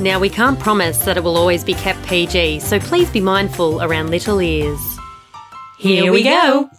Now, we can't promise that it will always be kept PG, so please be mindful around little ears. Here we go.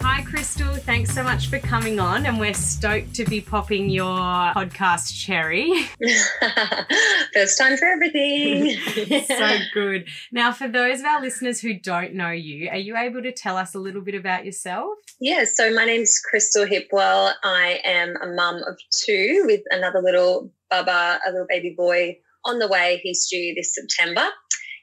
Hi, Crystal. Thanks so much for coming on, and we're stoked to be popping your podcast cherry. First time for everything. so good. Now, for those of our listeners who don't know you, are you able to tell us a little bit about yourself? Yeah, so my name's Crystal Hipwell. I am a mum of two with another little baba, a little baby boy on the way. He's due this September.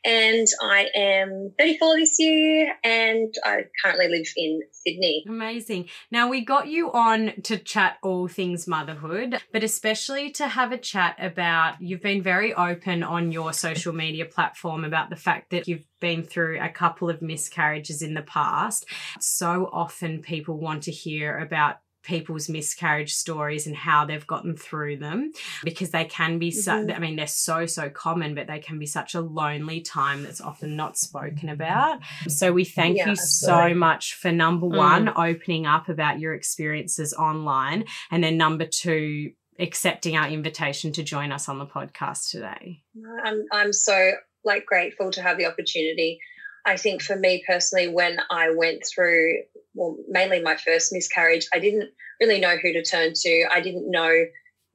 And I am 34 this year and I currently live in Sydney. Amazing. Now, we got you on to chat all things motherhood, but especially to have a chat about you've been very open on your social media platform about the fact that you've been through a couple of miscarriages in the past. So often people want to hear about people's miscarriage stories and how they've gotten through them because they can be so mm-hmm. i mean they're so so common but they can be such a lonely time that's often not spoken about so we thank yeah, you absolutely. so much for number mm. one mm. opening up about your experiences online and then number two accepting our invitation to join us on the podcast today i'm, I'm so like grateful to have the opportunity I think for me personally, when I went through, well, mainly my first miscarriage, I didn't really know who to turn to. I didn't know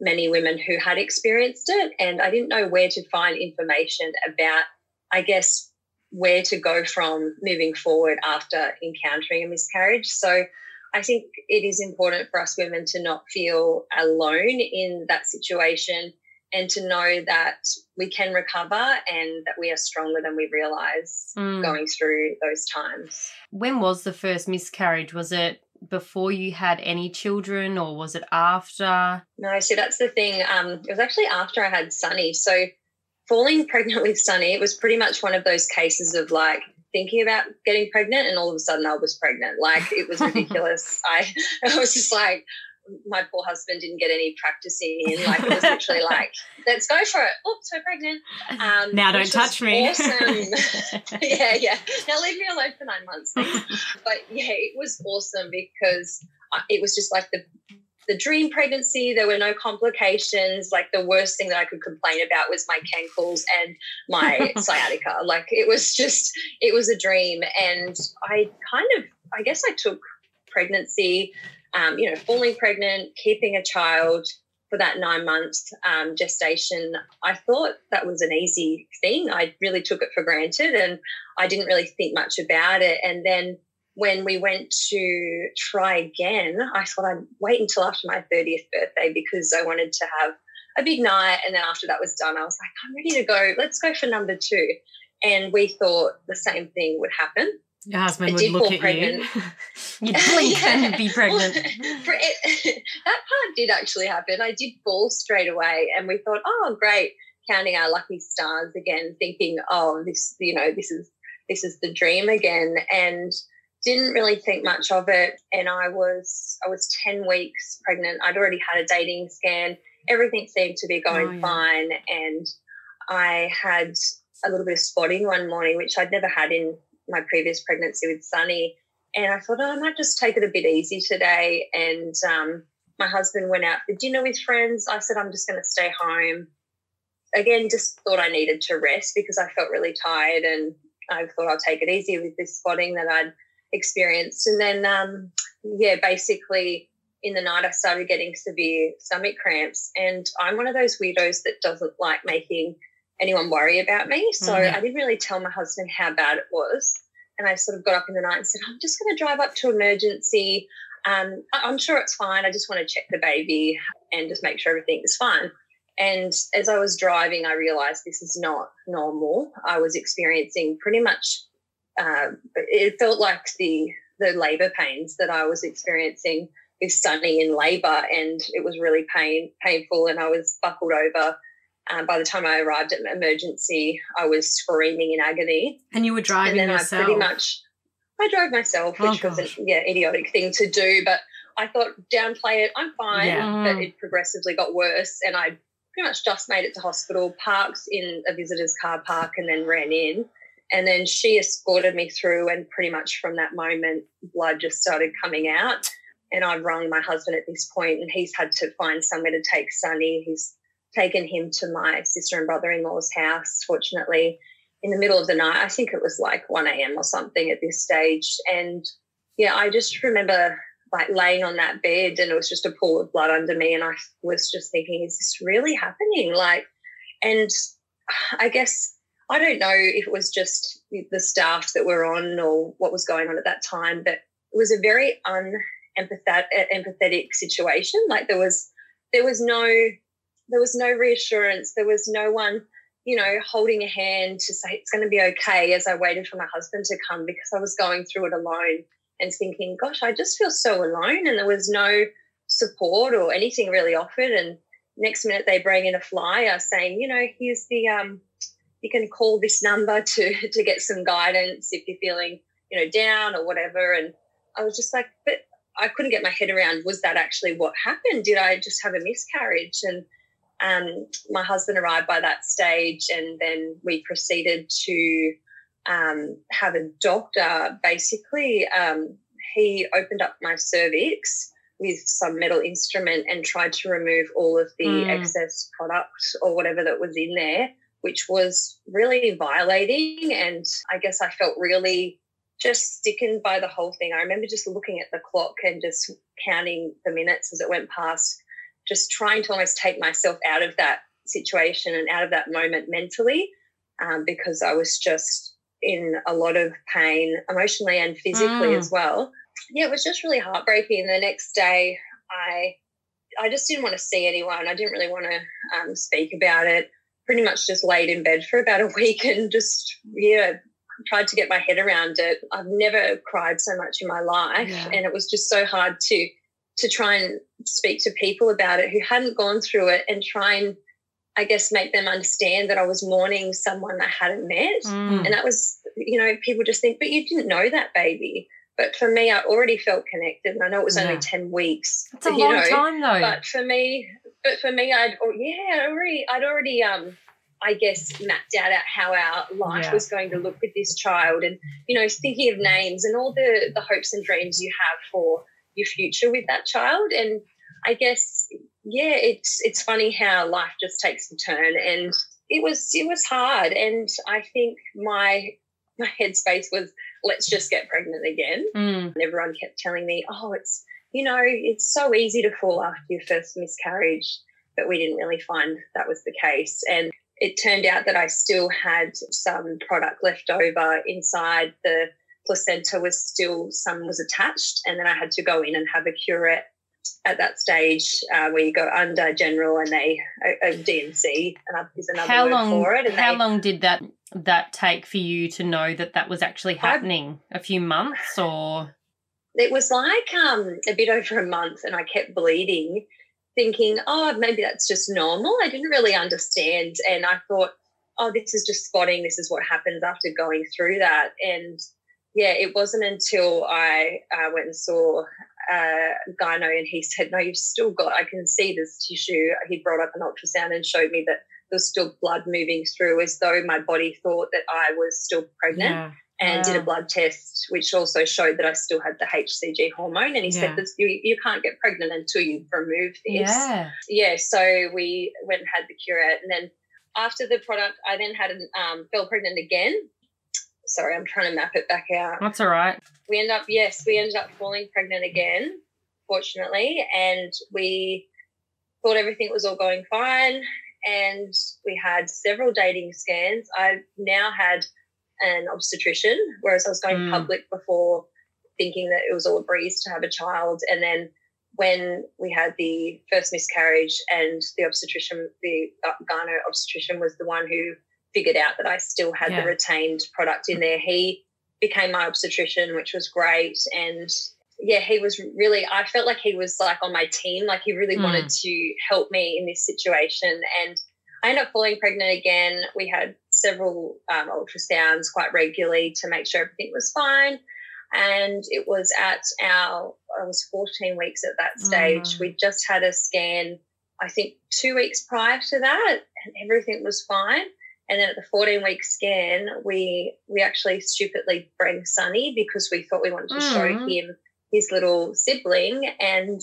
many women who had experienced it, and I didn't know where to find information about, I guess, where to go from moving forward after encountering a miscarriage. So I think it is important for us women to not feel alone in that situation and to know that we can recover and that we are stronger than we realize mm. going through those times. When was the first miscarriage? Was it before you had any children or was it after? No, see, that's the thing. Um, it was actually after I had Sunny. So, falling pregnant with Sunny, it was pretty much one of those cases of like, thinking about getting pregnant and all of a sudden I was pregnant. Like it was ridiculous. I, I was just like, my poor husband didn't get any practicing in. Like it was literally like, let's go for it. Oops, we're pregnant. Um, now don't touch me. Awesome. yeah, yeah. Now leave me alone for nine months. But yeah, it was awesome because it was just like the the dream pregnancy. There were no complications. Like the worst thing that I could complain about was my cankles and my sciatica. Like it was just, it was a dream. And I kind of, I guess I took pregnancy um, you know, falling pregnant, keeping a child for that nine month um, gestation, I thought that was an easy thing. I really took it for granted and I didn't really think much about it. And then when we went to try again, I thought I'd wait until after my 30th birthday because I wanted to have a big night. And then after that was done, I was like, I'm ready to go. Let's go for number two. And we thought the same thing would happen. Your husband would look at pregnant. you. You'd blink and be pregnant. Well, it, that part did actually happen. I did fall straight away, and we thought, oh, great, counting our lucky stars again, thinking, oh, this, you know, this is this is the dream again, and didn't really think much of it. And I was I was ten weeks pregnant. I'd already had a dating scan. Everything seemed to be going oh, yeah. fine, and I had a little bit of spotting one morning, which I'd never had in my previous pregnancy with Sunny. And I thought, oh, I might just take it a bit easy today. And um, my husband went out for dinner with friends. I said, I'm just going to stay home. Again, just thought I needed to rest because I felt really tired. And I thought I'll take it easy with this spotting that I'd experienced. And then, um, yeah, basically in the night, I started getting severe stomach cramps. And I'm one of those weirdos that doesn't like making anyone worry about me. So mm-hmm. I didn't really tell my husband how bad it was. And I sort of got up in the night and said, I'm just going to drive up to emergency. Um, I'm sure it's fine. I just want to check the baby and just make sure everything is fine. And as I was driving, I realized this is not normal. I was experiencing pretty much, uh, it felt like the, the labor pains that I was experiencing with Sunny in labor. And it was really pain, painful. And I was buckled over um, by the time I arrived at emergency, I was screaming in agony. And you were driving and then yourself. I pretty much I drove myself, Oh, which was an yeah idiotic thing to do. But I thought downplay it. I'm fine. Yeah. But it progressively got worse, and I pretty much just made it to hospital, parked in a visitor's car park, and then ran in. And then she escorted me through, and pretty much from that moment, blood just started coming out. And I've rung my husband at this point, and he's had to find somewhere to take Sonny. He's taken him to my sister and brother in law's house, fortunately, in the middle of the night. I think it was like 1 a.m. or something at this stage. And yeah, I just remember like laying on that bed and it was just a pool of blood under me. And I was just thinking, is this really happening? Like, and I guess I don't know if it was just the staff that were on or what was going on at that time, but it was a very unempathetic empathetic situation. Like there was there was no there was no reassurance. There was no one, you know, holding a hand to say it's going to be okay as I waited for my husband to come because I was going through it alone and thinking, gosh, I just feel so alone. And there was no support or anything really offered. And next minute they bring in a flyer saying, you know, here's the um you can call this number to to get some guidance if you're feeling, you know, down or whatever. And I was just like, but I couldn't get my head around was that actually what happened? Did I just have a miscarriage? And um, my husband arrived by that stage, and then we proceeded to um, have a doctor. Basically, um, he opened up my cervix with some metal instrument and tried to remove all of the Mm. excess product or whatever that was in there, which was really violating. And I guess I felt really just sickened by the whole thing. I remember just looking at the clock and just counting the minutes as it went past, just trying to almost take myself out of that situation and out of that moment mentally um, because I was just in a lot of pain emotionally and physically Mm. as well. Yeah, it was just really heartbreaking. And the next day, I I just didn't want to see anyone. I didn't really want to um, speak about it. Pretty much just laid in bed for about a week and just yeah tried to get my head around it. I've never cried so much in my life, Yeah. and it was just so hard to to try and speak to people about it who hadn't gone through it and try and I guess make them understand that I was mourning someone I hadn't met. Mm. And that was, you know, people just think, but you didn't know that baby. But for me, I already felt connected, and I know it was Yeah. only ten weeks. It's a long know, time though. But for me, but for me, I'd oh, yeah, I'd already, I'd already, um, I guess mapped out how our life Yeah. was going to look with this child, and you know, thinking of names and all the the hopes and dreams you have for your future with that child, and I guess yeah, it's it's funny how life just takes a turn, and it was it was hard, and I think my my headspace was let's just get pregnant again. Mm. And everyone kept telling me, oh, it's, you know, it's so easy to fall after your first miscarriage. But we didn't really find that was the case. And it turned out that I still had some product left over inside. The placenta was still, some was attached. And then I had to go in and have a curette at that stage uh, where you go under general and they, a, a D&C and is another How word long? for it. And How they, long did that that take for you to know that that was actually happening? A few months or? it was like um, a bit over a month and I kept bleeding, thinking, oh, maybe that's just normal. I didn't really understand. And I thought, oh, this is just spotting. This is what happens after going through that. And yeah, it wasn't until I uh, went and saw uh, gyno and he said, no, you've still got, I can see this tissue. He brought up an ultrasound and showed me that there was still blood moving through as though my body thought that I was still pregnant Yeah. and did a blood test, which also showed that I still had the HCG hormone. And he Yeah. said, this, you, you can't get pregnant until you remove this. Yeah. Yeah, so we went and had the curette. And then after the product, I then had an, um, fell pregnant again. Sorry, I'm trying to map it back out. That's all right. We ended up, yes, we ended up falling pregnant again, fortunately. And we thought everything was all going fine. And we had several dating scans. I now had an obstetrician, whereas I was going Mm. public before thinking that it was all a breeze to have a child. And then when we had the first miscarriage and the obstetrician, the uh, gyno obstetrician was the one who figured out that I still had Yeah. the retained product in there. He became my obstetrician, which was great. And yeah, he was really, I felt like he was like on my team. Like he really Mm. wanted to help me in this situation. And I ended up falling pregnant again. We had several um, ultrasounds quite regularly to make sure everything was fine. And it was at our, I was 14 weeks at that stage. Mm. We just had a scan, I think two weeks prior to that, and everything was fine. And then at the 14 week scan, we we actually stupidly bring Sunny because we thought we wanted to mm. show him his little sibling. And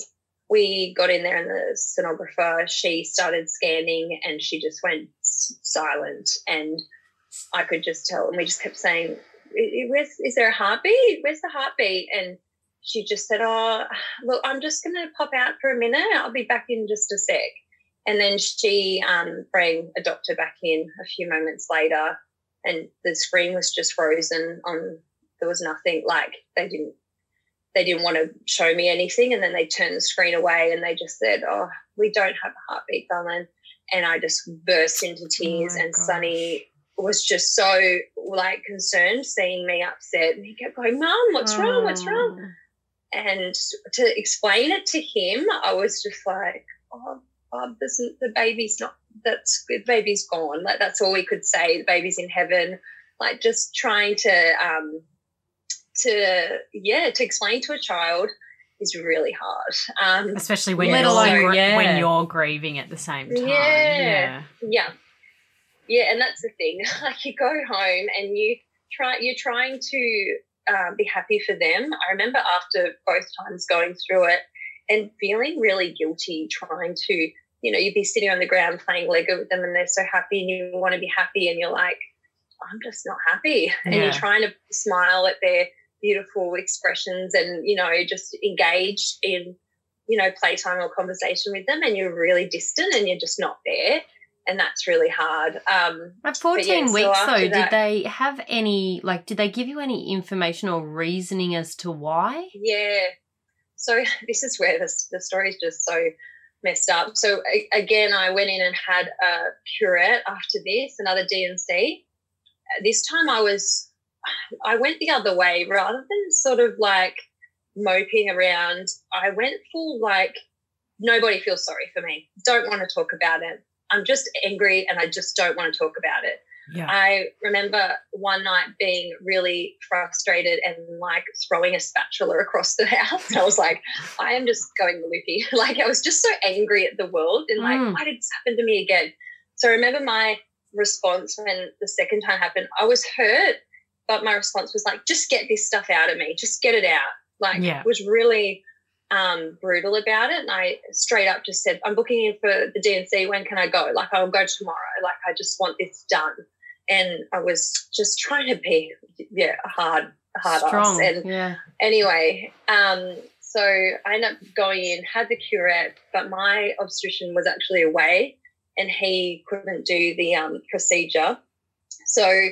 we got in there and the sonographer, she started scanning and she just went silent. And I could just tell, and we just kept saying, Where's, is there a heartbeat? Where's the heartbeat? And she just said, Oh, look, I'm just going to pop out for a minute. I'll be back in just a sec. And then she um, bring a doctor back in a few moments later, and the screen was just frozen. On there was nothing like they didn't they didn't want to show me anything, and then they turned the screen away and they just said, "Oh, we don't have a heartbeat, darling." And I just burst into tears, oh and gosh. Sunny was just so like concerned seeing me upset, and he kept going, "Mom, what's oh. wrong? What's wrong?" Oh. And to explain it to him, I was just like, "Oh, oh, this the baby's not that's the baby's gone. Like that's all we could say. The baby's in heaven. Like just trying to um to yeah to explain to a child is really hard. Um, Especially when let alone yeah. when you're grieving at the same time. Yeah, yeah, yeah, yeah. And that's the thing. Like you go home and you try. You're trying to um, be happy for them. I remember after both times going through it and feeling really guilty trying to, you know, you'd be sitting on the ground playing Lego with them and they're so happy and you want to be happy and you're like, I'm just not happy. Yeah. And you're trying to smile at their beautiful expressions and, you know, just engage in, you know, playtime or conversation with them and you're really distant and you're just not there. And that's really hard. Um, At 14 yeah, weeks, so though, that, did they have any, like, did they give you any information or reasoning as to why? Yeah. So this is where the, the story is just so messed up. So again, I went in and had a curette after this, another D&C. This time I was, I went the other way rather than sort of like moping around. I went full like, nobody feels sorry for me. Don't want to talk about it. I'm just angry and I just don't want to talk about it. Yeah. I remember one night being really frustrated and like throwing a spatula across the house. I was like, I am just going loopy. like I was just so angry at the world and like, mm. why did this happen to me again? So I remember my response when the second time happened, I was hurt, but my response was like, just get this stuff out of me, just get it out. Like yeah. was really um, brutal about it. And I straight up just said, I'm booking in for the D&C. When can I go? Like, I'll go tomorrow. Like, I just want this done and I was just trying to be yeah hard hard Strong, ass. And yeah. anyway, um, so I ended up going in, had the curette, but my obstetrician was actually away, and he couldn't do the um, procedure. So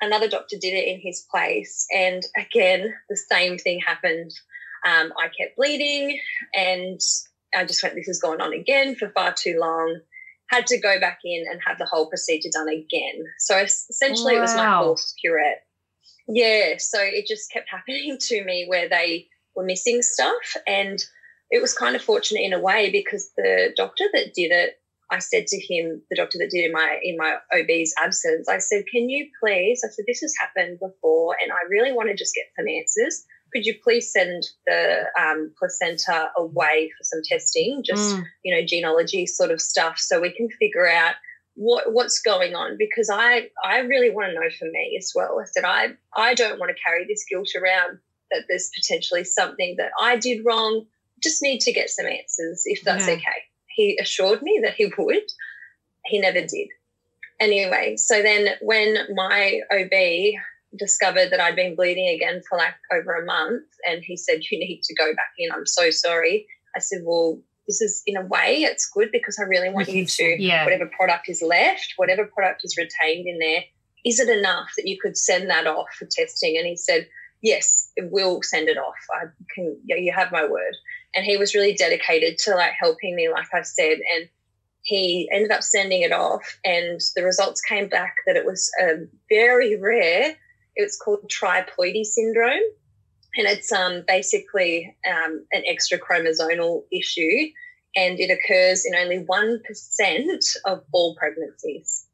another doctor did it in his place, and again the same thing happened. Um, I kept bleeding, and I just went, "This has gone on again for far too long." Had to go back in and have the whole procedure done again. So essentially, wow. it was my fourth curette. Yeah, so it just kept happening to me where they were missing stuff, and it was kind of fortunate in a way because the doctor that did it, I said to him, the doctor that did in my in my OB's absence, I said, "Can you please?" I said, "This has happened before, and I really want to just get some answers." Could you please send the um, placenta away for some testing, just mm. you know genealogy sort of stuff, so we can figure out what what's going on because I I really want to know for me as well. I said I I don't want to carry this guilt around that there's potentially something that I did wrong. Just need to get some answers if that's yeah. okay. He assured me that he would. He never did. Anyway, so then when my OB discovered that I'd been bleeding again for like over a month. And he said, You need to go back in. I'm so sorry. I said, Well, this is in a way it's good because I really want you to yeah. whatever product is left, whatever product is retained in there, is it enough that you could send that off for testing? And he said, Yes, it will send it off. I can yeah, you have my word. And he was really dedicated to like helping me, like I said. And he ended up sending it off and the results came back that it was a very rare it's called triploidy syndrome, and it's um, basically um, an extra chromosomal issue. and it occurs in only 1% of all pregnancies.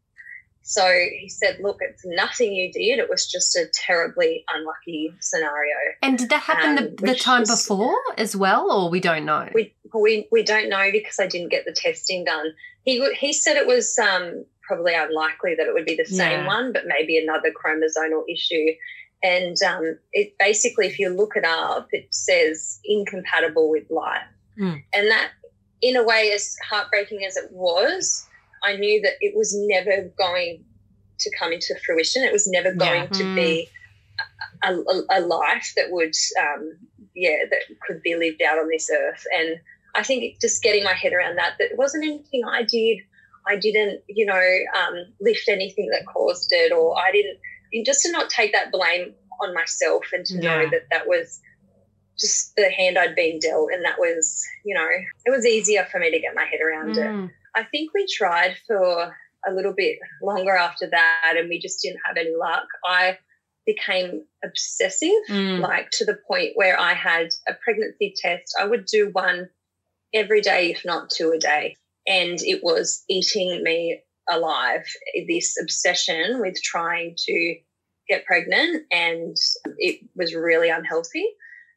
So he said, Look, it's nothing you did. It was just a terribly unlucky scenario. And did that happen um, the, the time was, before as well, or we don't know? We, we, we don't know because I didn't get the testing done. He, he said it was um, probably unlikely that it would be the same yeah. one, but maybe another chromosomal issue. And um, it basically, if you look it up, it says incompatible with life. Mm. And that, in a way, as heartbreaking as it was, I knew that it was never going to come into fruition. It was never going yeah. to mm. be a, a, a, life that would, um, yeah, that could be lived out on this earth. And I think just getting my head around that, that it wasn't anything I did. I didn't, you know, um, lift anything that caused it, or I didn't, just to not take that blame on myself and to yeah. know that that was just the hand I'd been dealt. And that was, you know, it was easier for me to get my head around mm. it. I think we tried for a little bit longer after that and we just didn't have any luck. I became obsessive, mm. like to the point where I had a pregnancy test. I would do one every day, if not two a day. And it was eating me alive, this obsession with trying to get pregnant. And it was really unhealthy.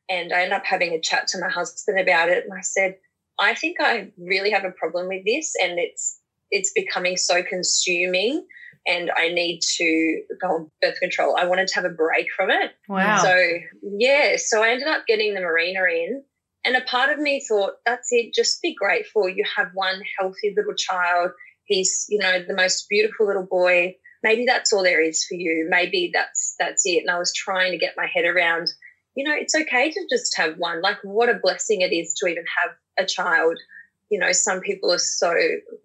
And I ended up having a chat to my husband about it. And I said, I think I really have a problem with this, and it's it's becoming so consuming. And I need to go on birth control. I wanted to have a break from it. Wow. So yeah, so I ended up getting the Mirena in, and a part of me thought, that's it. Just be grateful. You have one healthy little child. He's, you know, the most beautiful little boy. Maybe that's all there is for you. Maybe that's that's it. And I was trying to get my head around, you know, it's okay to just have one. Like what a blessing it is to even have a child. You know, some people are so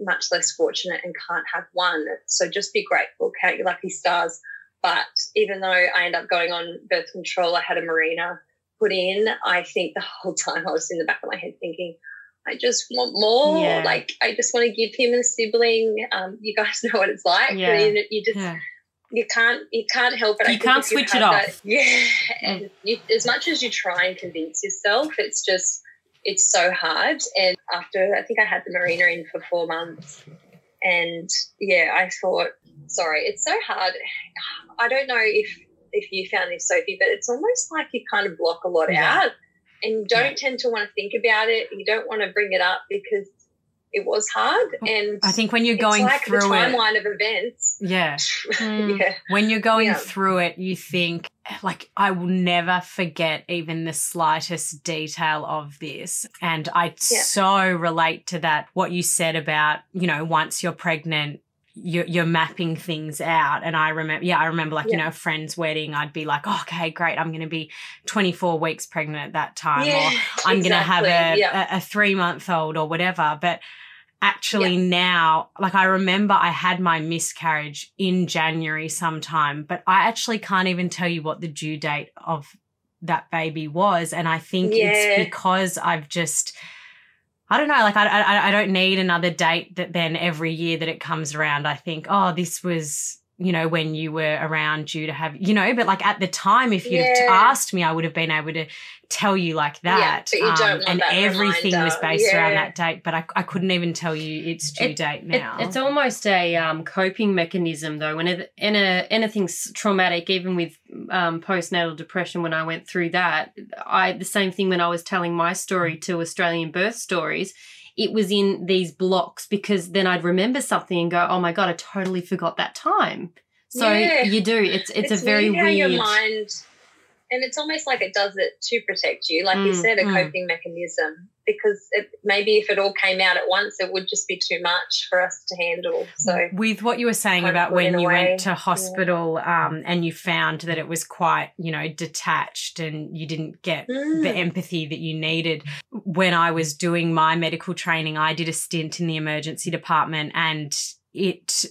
much less fortunate and can't have one. So just be grateful, count your lucky stars. But even though I end up going on birth control, I had a Mirena put in. I think the whole time I was in the back of my head thinking, I just want more. Yeah. Like I just want to give him a sibling. Um, you guys know what it's like. Yeah. You, you just yeah. you can't you can't help it. You can't switch it off. That, yeah, and you, as much as you try and convince yourself, it's just it's so hard. And after I think I had the Mirena in for four months, and yeah, I thought, sorry, it's so hard. I don't know if if you found this, Sophie, but it's almost like you kind of block a lot yeah. out, and you don't yeah. tend to want to think about it. You don't want to bring it up because it was hard and i think when you're going like through the timeline of events yeah. Mm. yeah when you're going yeah. through it you think like i will never forget even the slightest detail of this and i yeah. so relate to that what you said about you know once you're pregnant you're, you're mapping things out. And I remember, yeah, I remember like, yeah. you know, a friend's wedding, I'd be like, oh, okay, great. I'm going to be 24 weeks pregnant at that time. Yeah, or I'm exactly. going to have a, yeah. a, a three month old or whatever. But actually now like i remember i had my miscarriage in january sometime but i actually can't even tell you what the due date of that baby was and i think it's because i've just i don't know like I, I i don't need another date that then every year that it comes around. I think oh this was you know, when you were around you to have, you know, but like at the time, if you'd yeah. asked me, I would have been able to tell you like that. Yeah, um, and everything reminder. was based yeah. around that date, but I, I couldn't even tell you its due it, date now. It, it's almost a um, coping mechanism, though. When it, in a, anything's traumatic, even with um, postnatal depression, when I went through that, I the same thing when I was telling my story to Australian birth stories it was in these blocks because then I'd remember something and go, oh my God, I totally forgot that time. So yeah. you do. It's, it's, it's a very weird. How your mind, and it's almost like it does it to protect you. Like mm, you said, a mm. coping mechanism because it, maybe if it all came out at once, it would just be too much for us to handle. So, with what you were saying about when you went to hospital yeah. um, and you found that it was quite, you know, detached and you didn't get mm. the empathy that you needed. When I was doing my medical training, I did a stint in the emergency department and it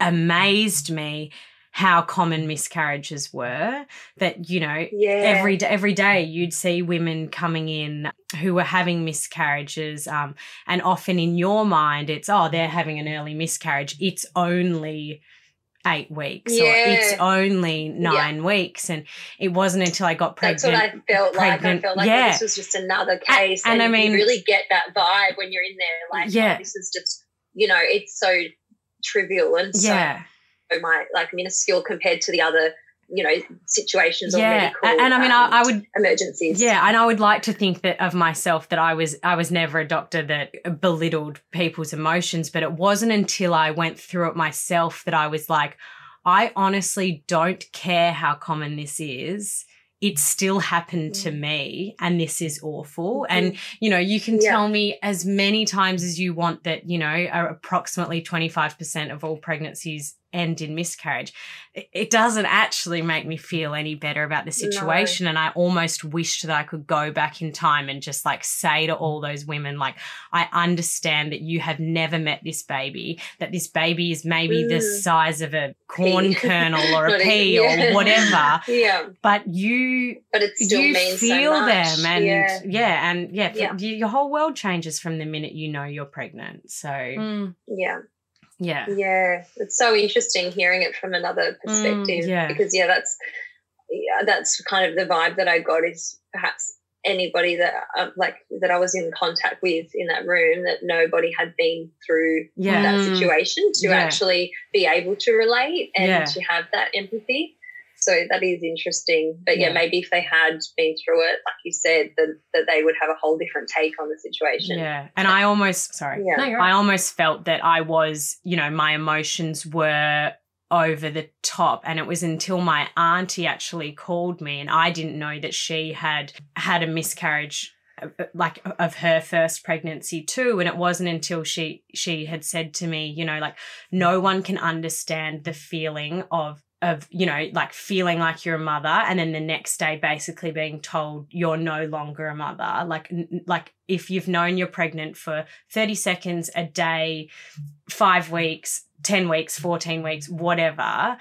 amazed me how common miscarriages were that you know yeah. every every day you'd see women coming in who were having miscarriages um, and often in your mind it's oh they're having an early miscarriage it's only eight weeks yeah. or it's only nine yeah. weeks. And it wasn't until I got pregnant. That's what I felt pregnant, like. I felt like yeah. oh, this was just another case. And, and, and I mean, really get that vibe when you're in there, like, yeah. Oh, this is just, you know, it's so trivial and yeah. so my, like minuscule compared to the other you know situations yeah. medical and, and I mean um, I, I, would emergencies yeah and I would like to think that of myself that I was I was never a doctor that belittled people's emotions but it wasn't until I went through it myself that I was like I honestly don't care how common this is it still happened to mm. me and this is awful mm-hmm. and you know you can yeah. tell me as many times as you want that you know approximately 25% of all pregnancies end in miscarriage it doesn't actually make me feel any better about the situation no. and i almost wished that i could go back in time and just like say to all those women like i understand that you have never met this baby that this baby is maybe mm. the size of a corn kernel or a pea yeah. or whatever yeah but you but it still you means feel so them and yeah, yeah and yeah, yeah. your whole world changes from the minute you know you're pregnant so mm. yeah yeah. Yeah. It's so interesting hearing it from another mm, perspective. Mm, yeah. Because yeah, that's yeah, that's kind of the vibe that I got is perhaps anybody that uh, like that I was in contact with in that room that nobody had been through yeah. that mm. situation to yeah. actually be able to relate and to have that empathy. So that is interesting. But yeah. yeah. maybe if they had been through it, like you said, that, that they would have a whole different take on the situation. Yeah. And I almost, sorry, yeah. No, right. I almost felt that I was, you know, my emotions were over the top and it was until my auntie actually called me and I didn't know that she had had a miscarriage uh, uh, like of her first pregnancy too and it wasn't until she she had said to me you know like no one can understand the feeling of of you know like feeling like you're a mother and then the next day basically being told you're no longer a mother like like if you've known you're pregnant for 30 seconds a day 5 weeks 10 weeks 14 weeks whatever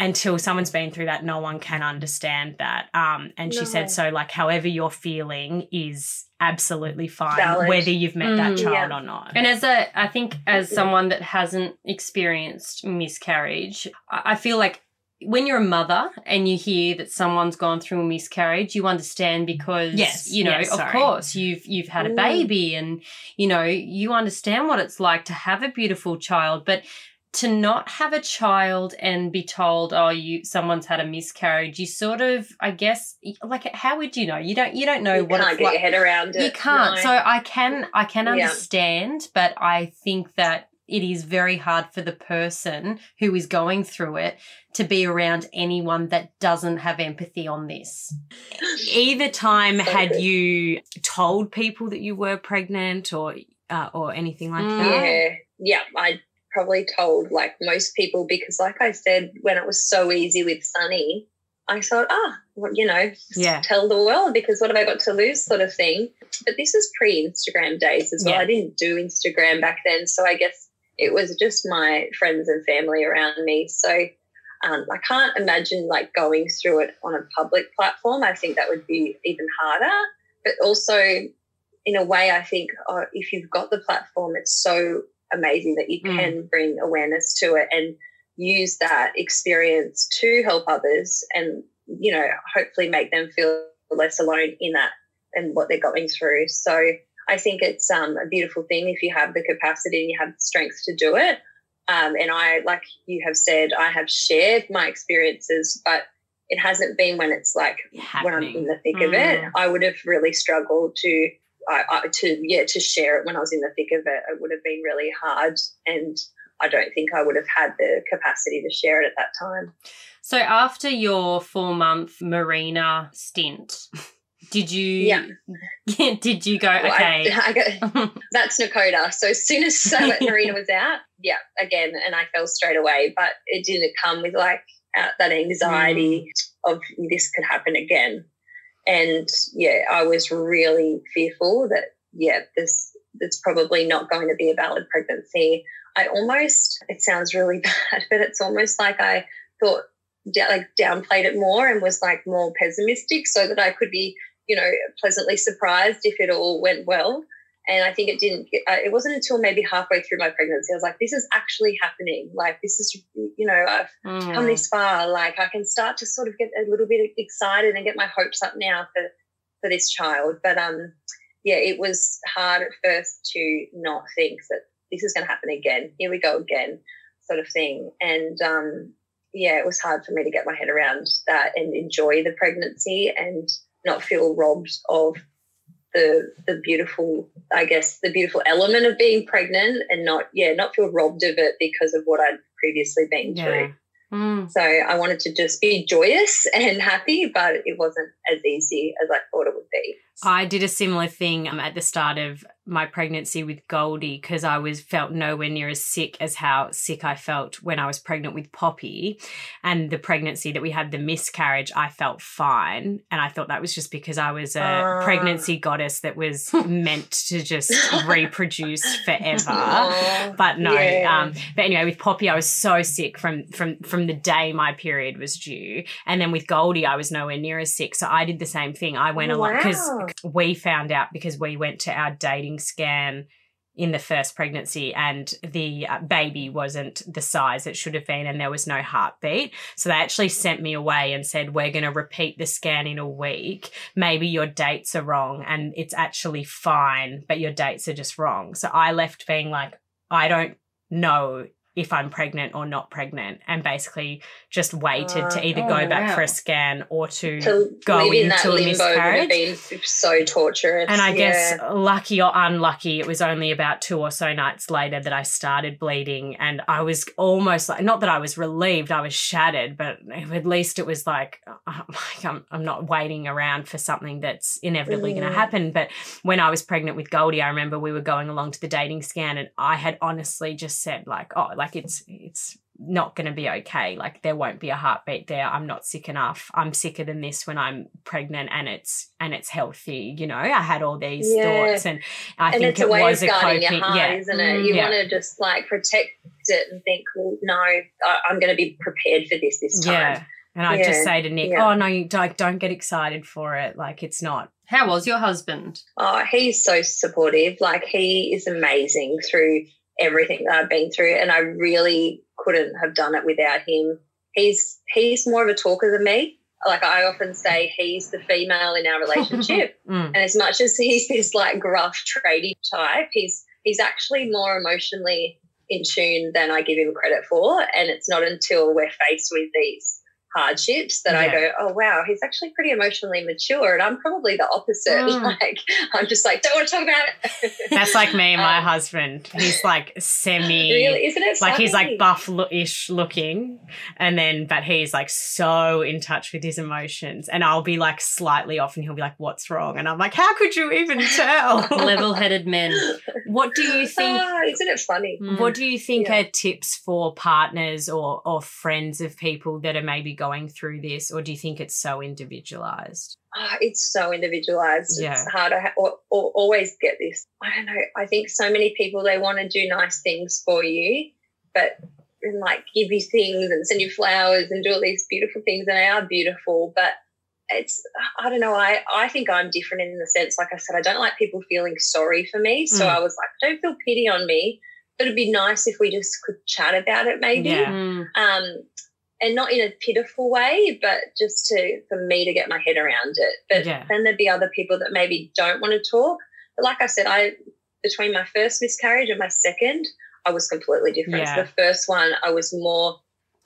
until someone's been through that no one can understand that um and she no. said so like however you're feeling is absolutely fine Valid. whether you've met mm, that child yeah. or not and as a i think as someone that hasn't experienced miscarriage i feel like when you're a mother and you hear that someone's gone through a miscarriage, you understand because yes, you know, yes, of course, you've you've had a mm. baby and you know, you understand what it's like to have a beautiful child, but to not have a child and be told, oh, you someone's had a miscarriage, you sort of, I guess, like how would you know? You don't, you don't know you what can't it's get like. your head around it. You can't. No. So I can, I can understand, yeah. but I think that it is very hard for the person who is going through it to be around anyone that doesn't have empathy on this. Either time had you told people that you were pregnant or uh, or anything like that? Yeah, yeah, I probably told like most people because, like I said, when it was so easy with Sunny, I thought, ah, well, you know, yeah. tell the world because what have I got to lose, sort of thing. But this is pre Instagram days as well. Yeah. I didn't do Instagram back then, so I guess it was just my friends and family around me. So um, I can't imagine like going through it on a public platform. I think that would be even harder. But also, in a way, I think oh, if you've got the platform, it's so amazing that you mm. can bring awareness to it and use that experience to help others and, you know, hopefully make them feel less alone in that and what they're going through. So I think it's um, a beautiful thing if you have the capacity and you have the strength to do it. Um, and I, like you have said, I have shared my experiences, but it hasn't been when it's like Happening. when I'm in the thick mm. of it. Mm. I would have really struggled to, I, I, to yeah, to share it when I was in the thick of it. It would have been really hard, and I don't think I would have had the capacity to share it at that time. So after your four month Mirena stint. Did you? Yeah. did you go? Well, okay, I, I go, that's Nakota. So as soon as so Mirena was out, yeah, again, and I fell straight away. But it didn't come with like uh, that anxiety mm. of this could happen again. And yeah, I was really fearful that yeah, this it's probably not going to be a valid pregnancy. I almost it sounds really bad, but it's almost like I thought like downplayed it more and was like more pessimistic so that I could be you know, pleasantly surprised if it all went well. and I think it didn't. Uh, it wasn't until maybe halfway through my pregnancy I was like, "This is actually happening. Like this is, you know, I've mm. come this far. Like I can start to sort of get a little bit excited and get my hopes up now for for this child." But um, yeah, it was hard at first to not think that this is going to happen again. Here we go again, sort of thing. And um, yeah, it was hard for me to get my head around that and enjoy the pregnancy and not feel robbed of the the beautiful I guess the beautiful element of being pregnant and not yeah not feel robbed of it because of what I'd previously been yeah. through. Mm. So I wanted to just be joyous and happy, but it wasn't as easy as I thought it would be. I did a similar thing um, at the start of my pregnancy with Goldie because I was felt nowhere near as sick as how sick I felt when I was pregnant with Poppy. And the pregnancy that we had, the miscarriage, I felt fine. And I thought that was just because I was a uh. pregnancy goddess that was meant to just reproduce forever. But no. Yeah. Um, but anyway, with Poppy, I was so sick from from from the day my period was due. And then with Goldie, I was nowhere near as sick. So I did the same thing. I went wow. along because we found out because we went to our dating scan in the first pregnancy and the uh, baby wasn't the size it should have been and there was no heartbeat. So they actually sent me away and said, We're going to repeat the scan in a week. Maybe your dates are wrong and it's actually fine, but your dates are just wrong. So I left being like, I don't know if I'm pregnant or not pregnant, and basically just waited uh, to either oh, go back wow. for a scan or to, to go into a miscarriage. Been so torturous. And I yeah. guess lucky or unlucky, it was only about two or so nights later that I started bleeding, and I was almost like not that I was relieved, I was shattered, but at least it was like, oh, I'm, I'm not waiting around for something that's inevitably mm. going to happen. But when I was pregnant with Goldie, I remember we were going along to the dating scan, and I had honestly just said like, oh, like like it's it's not going to be okay like there won't be a heartbeat there i'm not sick enough i'm sicker than this when i'm pregnant and it's and it's healthy you know i had all these yeah. thoughts and i and think it was a coping heart, yeah isn't it mm. you yeah. want to just like protect it and think well no I, i'm going to be prepared for this this time yeah and I yeah. just say to Nick, "Oh no, you don't, don't get excited for it. Like it's not." How was your husband? Oh, he's so supportive. Like he is amazing through everything that I've been through, and I really couldn't have done it without him. He's he's more of a talker than me. Like I often say, he's the female in our relationship, mm. and as much as he's this like gruff, tradie type, he's he's actually more emotionally in tune than I give him credit for. And it's not until we're faced with these hardships that yeah. I go, oh wow, he's actually pretty emotionally mature, and I'm probably the opposite. Mm. Like I'm just like, don't want to talk about it. That's like me and my um, husband. He's like semi, really, isn't it? Like he's like buff-ish looking, and then but he's like so in touch with his emotions, and I'll be like slightly off, and he'll be like, "What's wrong?" And I'm like, "How could you even tell?" Level-headed men. What do you think? Oh, isn't it funny? What do you think yeah. are tips for partners or or friends of people that are maybe going through this, or do you think it's so individualized? Oh, it's so individualized. Yeah. It's hard to ha- or, or always get this. I don't know. I think so many people they want to do nice things for you, but and like give you things and send you flowers and do all these beautiful things, and they are beautiful, but it's I don't know. I I think I'm different in the sense, like I said, I don't like people feeling sorry for me. So mm. I was like, don't feel pity on me. But it'd be nice if we just could chat about it, maybe. Yeah. Mm. Um, and not in a pitiful way, but just to for me to get my head around it. But yeah. then there'd be other people that maybe don't want to talk. But like I said, I between my first miscarriage and my second, I was completely different. Yeah. So the first one, I was more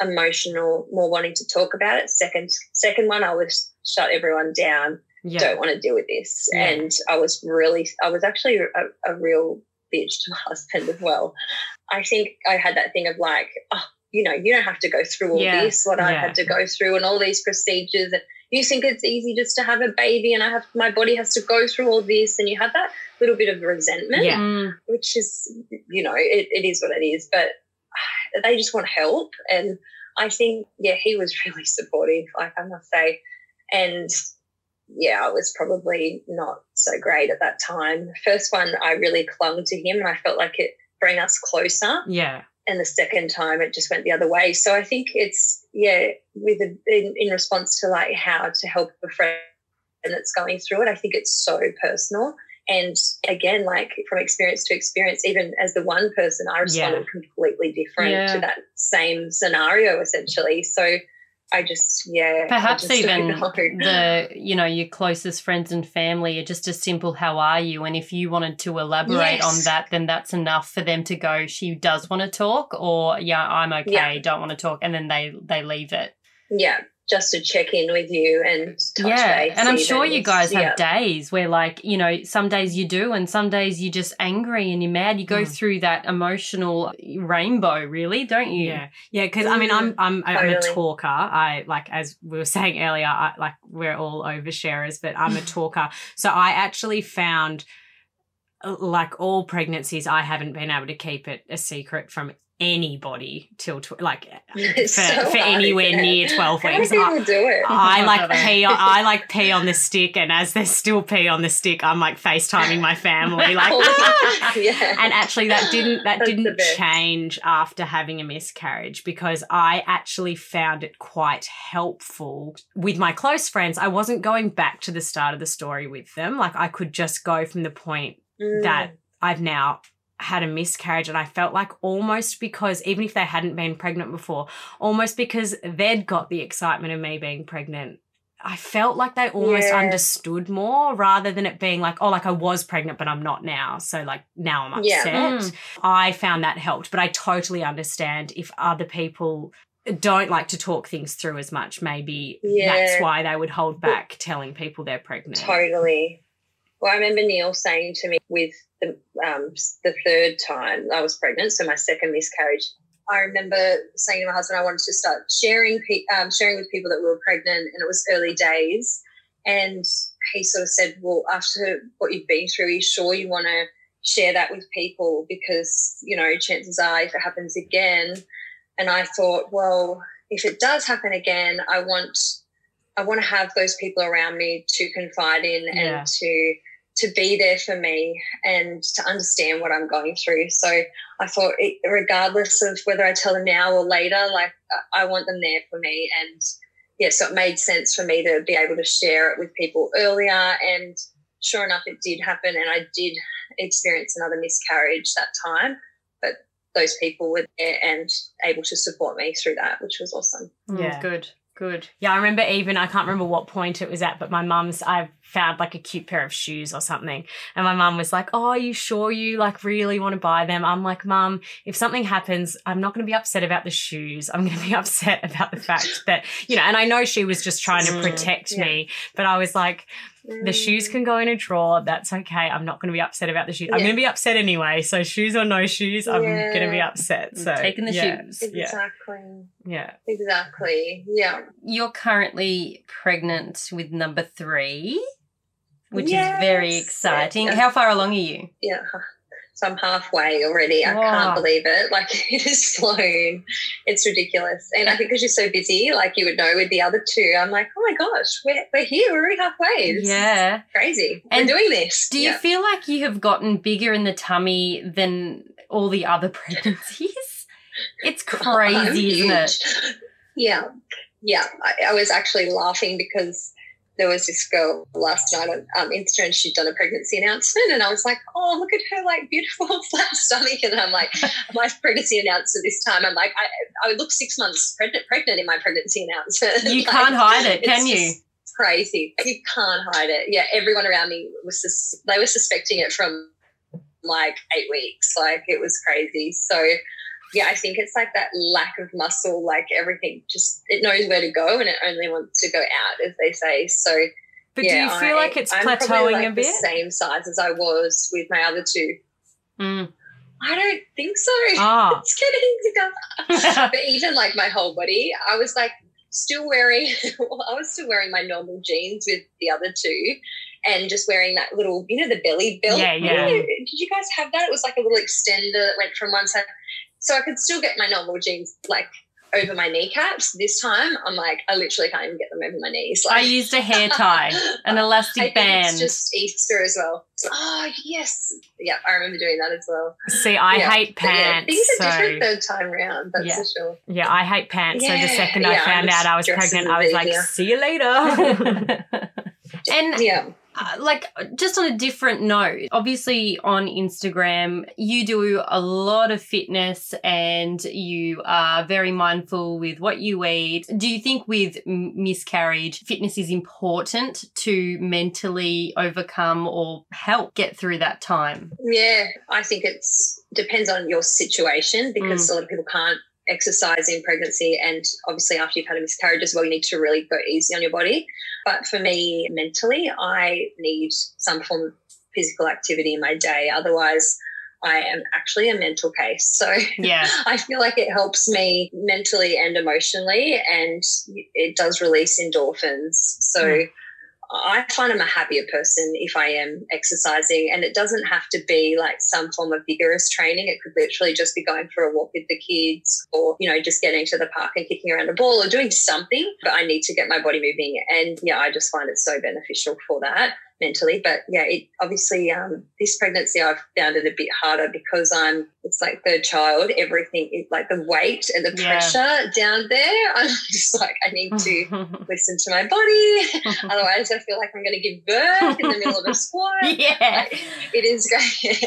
emotional, more wanting to talk about it. Second, second one, I was shut everyone down. Yeah. Don't want to deal with this. And I was really, I was actually a, a real bitch to my husband as well. I think I had that thing of like, oh, you know, you don't have to go through all yeah. this, what yeah. I had to go through, and all these procedures. And you think it's easy just to have a baby, and I have my body has to go through all this, and you have that little bit of resentment, yeah. Mm. which is, you know, it, it is what it is. But they just want help, and I think, yeah, he was really supportive, like I must say, and yeah, I was probably not so great at that time. First one, I really clung to him, and I felt like it bring us closer. Yeah and the second time it just went the other way. So I think it's yeah, with a, in, in response to like how to help a friend that's going through it. I think it's so personal. And again, like from experience to experience, even as the one person, I responded yeah. completely different yeah. to that same scenario essentially. So I just, yeah. Perhaps just even the, you know, your closest friends and family are just a simple, how are you? And if you wanted to elaborate yes. on that, then that's enough for them to go, she does want to talk, or yeah, I'm okay, yeah. don't want to talk. And then they, they leave it. Yeah just to check in with you and yeah and i'm sure you guys have yeah. days where like you know some days you do and some days you're just angry and you're mad you go mm. through that emotional rainbow really don't you yeah yeah because i mean i'm i'm i'm totally. a talker i like as we were saying earlier I, like we're all oversharers but i'm a talker so i actually found like all pregnancies, I haven't been able to keep it a secret from anybody till tw- like for, so for anywhere near 12 How weeks do people I, do it? I like pee on, I like pee on the stick and as there's still pee on the stick I'm like FaceTiming my family like yeah. and actually that didn't that That's didn't change after having a miscarriage because I actually found it quite helpful with my close friends I wasn't going back to the start of the story with them like I could just go from the point mm. that I've now had a miscarriage and I felt like almost because even if they hadn't been pregnant before, almost because they'd got the excitement of me being pregnant, I felt like they almost yeah. understood more rather than it being like, oh, like I was pregnant, but I'm not now. So like now I'm upset. Yeah. Mm. I found that helped, but I totally understand if other people don't like to talk things through as much. Maybe yeah. that's why they would hold back telling people they're pregnant. Totally. Well, I remember Neil saying to me with the, um, the third time I was pregnant, so my second miscarriage, I remember saying to my husband I wanted to start sharing um, sharing with people that we were pregnant, and it was early days. And he sort of said, "Well, after what you've been through, are you sure you want to share that with people? Because you know, chances are, if it happens again." And I thought, well, if it does happen again, I want I want to have those people around me to confide in yeah. and to to be there for me and to understand what I'm going through. So I thought, it, regardless of whether I tell them now or later, like I want them there for me. And yeah, so it made sense for me to be able to share it with people earlier. And sure enough, it did happen. And I did experience another miscarriage that time. But those people were there and able to support me through that, which was awesome. Mm, yeah, good. Good. Yeah, I remember even I can't remember what point it was at, but my mum's I found like a cute pair of shoes or something. And my mum was like, Oh, are you sure you like really want to buy them? I'm like, Mum, if something happens, I'm not gonna be upset about the shoes. I'm gonna be upset about the fact that, you know, and I know she was just trying to mm, protect yeah. me, but I was like, the shoes can go in a drawer. That's okay. I'm not going to be upset about the shoes. Yeah. I'm going to be upset anyway. So shoes or no shoes, I'm going to be upset. Mm, so taking the yeah. shoes. Exactly. Yeah. Exactly. Yeah. You're currently pregnant with number three, which yes. is very exciting. How far along are you? Yeah. So I'm halfway already. I wow. can't believe it. Like it is flown. It's ridiculous. And I think because you're so busy, like you would know with the other two, I'm like, oh my gosh, we're, we're here. We're already halfway. This yeah. crazy. And we're doing this. Do you yeah. feel like you have gotten bigger in the tummy than all the other pregnancies? it's oh, crazy, isn't it? Yeah. Yeah. I, I was actually laughing because there was this girl last night on um, Instagram. She'd done a pregnancy announcement, and I was like, "Oh, look at her like beautiful flat stomach." And I'm like, my pregnancy announcement this time. I'm like, I, I look six months pregnant, pregnant in my pregnancy announcement. You like, can't hide it, can you? Crazy. You can't hide it. Yeah, everyone around me was sus- they were suspecting it from like eight weeks. Like it was crazy. So yeah, I think it's like that lack of muscle, like everything just it knows where to go and it only wants to go out, as they say. So But yeah, do you feel I, like it's I'm plateauing like a bit? The same size as I was with my other two. Mm. I don't think so. Oh. it's getting together. but even like my whole body, I was like still wearing well, I was still wearing my normal jeans with the other two and just wearing that little, you know, the belly belt. Yeah, yeah. Did you guys have that? It was like a little extender that went from one side so I could still get my normal jeans like over my kneecaps. This time, I'm like, I literally can't even get them over my knees. Like, I used a hair tie, an elastic band. It's just Easter as well. Oh yes, yeah, I remember doing that as well. See, I yeah. hate pants. Yeah, things are so... different third time round. That's yeah. for sure. Yeah, I hate pants. so the second I found out I was pregnant, I was like, see you later. and yeah uh, like just on a different note, obviously on Instagram, you do a lot of fitness and you are very mindful with what you eat. Do you think with miscarriage, fitness is important to mentally overcome or help get through that time? Yeah, I think it's depends on your situation because mm. a lot of people can't exercise in pregnancy and obviously after you've had a miscarriage as well you need to really go easy on your body. But for me mentally i need some form of physical activity in my day. Otherwise i am actually a mental case. So yeah. I feel like it helps me mentally and emotionally and it does release endorphins. So mm. I find I'm a happier person if I am exercising, and it doesn't have to be like some form of vigorous training. It could literally just be going for a walk with the kids, or you know, just getting to the park and kicking around a ball, or doing something. But I need to get my body moving, and yeah, I just find it so beneficial for that mentally. But yeah, it obviously um, this pregnancy I've found it a bit harder because I'm it's like third child. Everything is like the weight and the pressure yeah. down there. I'm just like I need to listen to my body. Otherwise, I feel like I'm going to give birth in the middle of a squat. Yeah, like, it is great.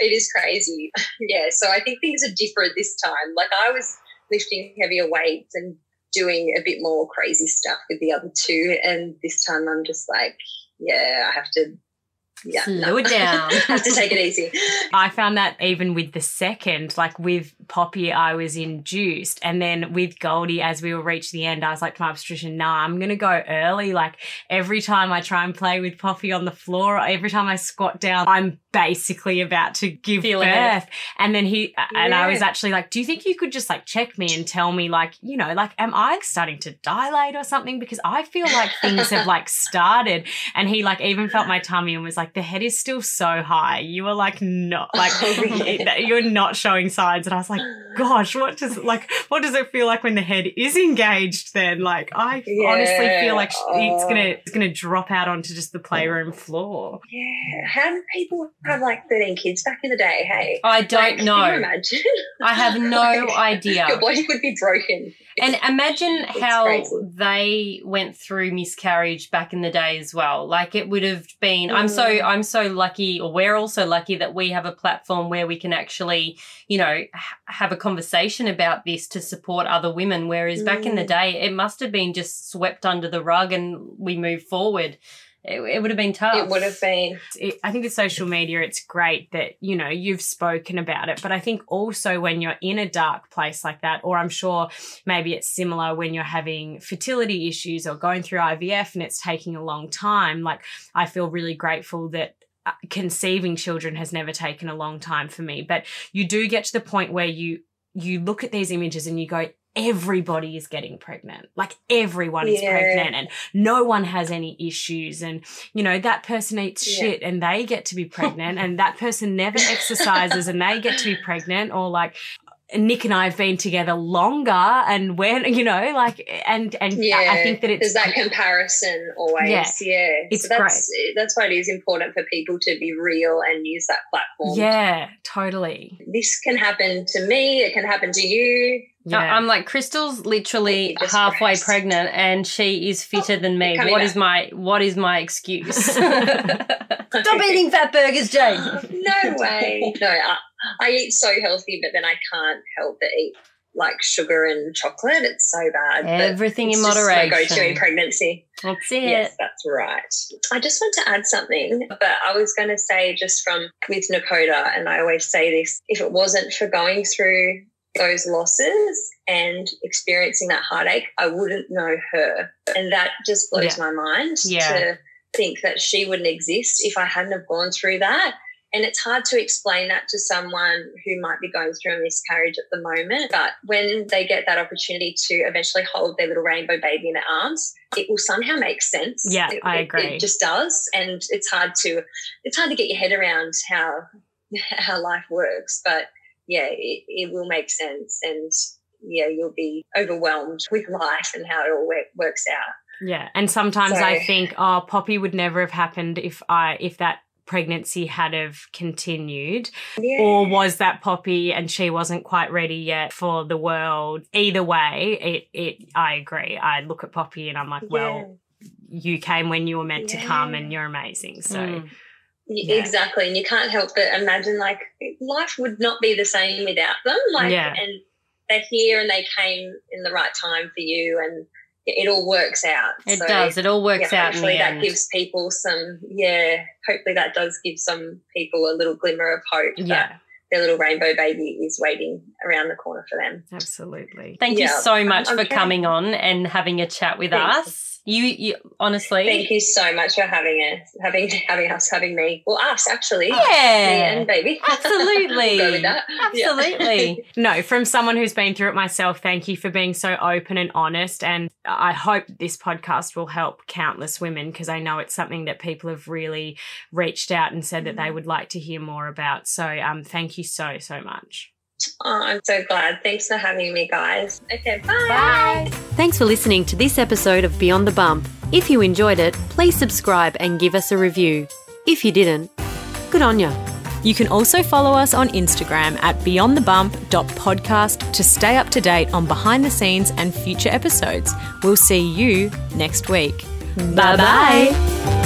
it is crazy. Yeah, so I think things are different this time. Like I was lifting heavier weights and doing a bit more crazy stuff with the other two. And this time I'm just like, yeah, I have to yeah, slow no. it down. have to take it easy. I found that even with the second, like with Poppy, I was induced, and then with Goldie, as we will reach the end, I was like to my obstetrician, "Nah, I'm gonna go early." Like every time I try and play with Poppy on the floor, every time I squat down, I'm basically about to give Feeling birth. It. And then he yeah. and I was actually like, "Do you think you could just like check me and tell me, like, you know, like, am I starting to dilate or something? Because I feel like things have like started." And he like even felt my tummy and was like, "The head is still so high. You were like not like you're not showing signs." And I was like, "Gosh, what does like what does it feel like when the head is engaged?" Then like I yeah. honestly feel like it's gonna oh. it's gonna drop out onto just the playroom floor. Yeah, how do people have like 13 kids back in the day. Hey, I don't like, know. imagine? I have no like, idea. Your body would be broken. And imagine how crazy. they went through miscarriage back in the day as well. Like it would have been. Mm. I'm so mm. I'm so lucky, or we're also lucky that we have a platform where we can actually, you know, have a conversation about this to support other women. Whereas mm. back in the mm. day, it must have been just swept under the rug and we move forward it, it would have been tough. It would have been. It, I think with social media, it's great that, you know, you've spoken about it. But I think also when you're in a dark place like that, or I'm sure maybe it's similar when you're having fertility issues or going through IVF and it's taking a long time, like I feel really grateful that uh, conceiving children has never taken a long time for me. But you do get to the point where you you look at these images and you go, everybody is getting pregnant. Like everyone is yeah. pregnant and no one has any issues. And, you know, that person eats yeah. shit and they get to be pregnant and that person never exercises and they get to be pregnant or like, Nick and I have been together longer and when you know like and and yeah, I think that it's there's that comparison always yeah, yeah. it's so that's great. that's why it is important for people to be real and use that platform yeah totally this can happen to me it can happen to you yeah. I'm like Crystal's literally halfway rest. pregnant and she is fitter oh, than me. What back. my what is my excuse? Stop eating fat burgers, Jane. no way. No, I, I eat so healthy, but then I can't help but eat like sugar and chocolate. It's so bad. Everything in moderation. go to in pregnancy. That's it. Yes, that's right. I just want to add something, but I was going to say just from with Nakota, and I always say this: if it wasn't for going through those losses and experiencing that heartache, I wouldn't know her, and that just blows yeah. my mind yeah. to think that she wouldn't exist if I hadn't have gone through that. And it's hard to explain that to someone who might be going through a miscarriage at the moment. But when they get that opportunity to eventually hold their little rainbow baby in their arms, it will somehow make sense. Yeah, it, I agree. It, it just does. And it's hard to it's hard to get your head around how how life works. But yeah, it, it will make sense. And yeah, you'll be overwhelmed with life and how it all works out. Yeah, and sometimes so, I think, oh, Poppy would never have happened if I if that pregnancy had have continued yeah. or was that poppy and she wasn't quite ready yet for the world either way it it i agree i look at poppy and i'm like well you came when you were meant yeah. to come and you're amazing. So. Mm. Yeah. Exactly. And you can't help but imagine like life would not be the same without them. Like yeah. and they're here and they came in the right time for you and it all works out. It so, does. It all works yeah, out. Hopefully that end. gives people some yeah, hopefully that does give some people a little glimmer of hope. Yeah. Their little rainbow baby is waiting around the corner for them. Absolutely. Thank yeah. you so much okay. for coming on and having a chat with Thanks. us. You, you honestly. Thank you so much for having us, having having us, having me. Well, us actually. Yeah, and baby. Absolutely. we'll Absolutely. no, from someone who's been through it myself. Thank you for being so open and honest, and I hope this podcast will help countless women because I know it's something that people have really reached out and said that they mm-hmm. would like to hear more about. So, um, thank you so so much. Oh, I'm so glad. Thanks for having me, guys. Okay, bye. Bye. Thanks for listening to this episode of Beyond the Bump. If you enjoyed it, please subscribe and give us a review. If you didn't, good on you. You can also follow us on Instagram at beyondthebump.podcast to stay up to date on behind the scenes and future episodes. We'll see you next week. Bye bye.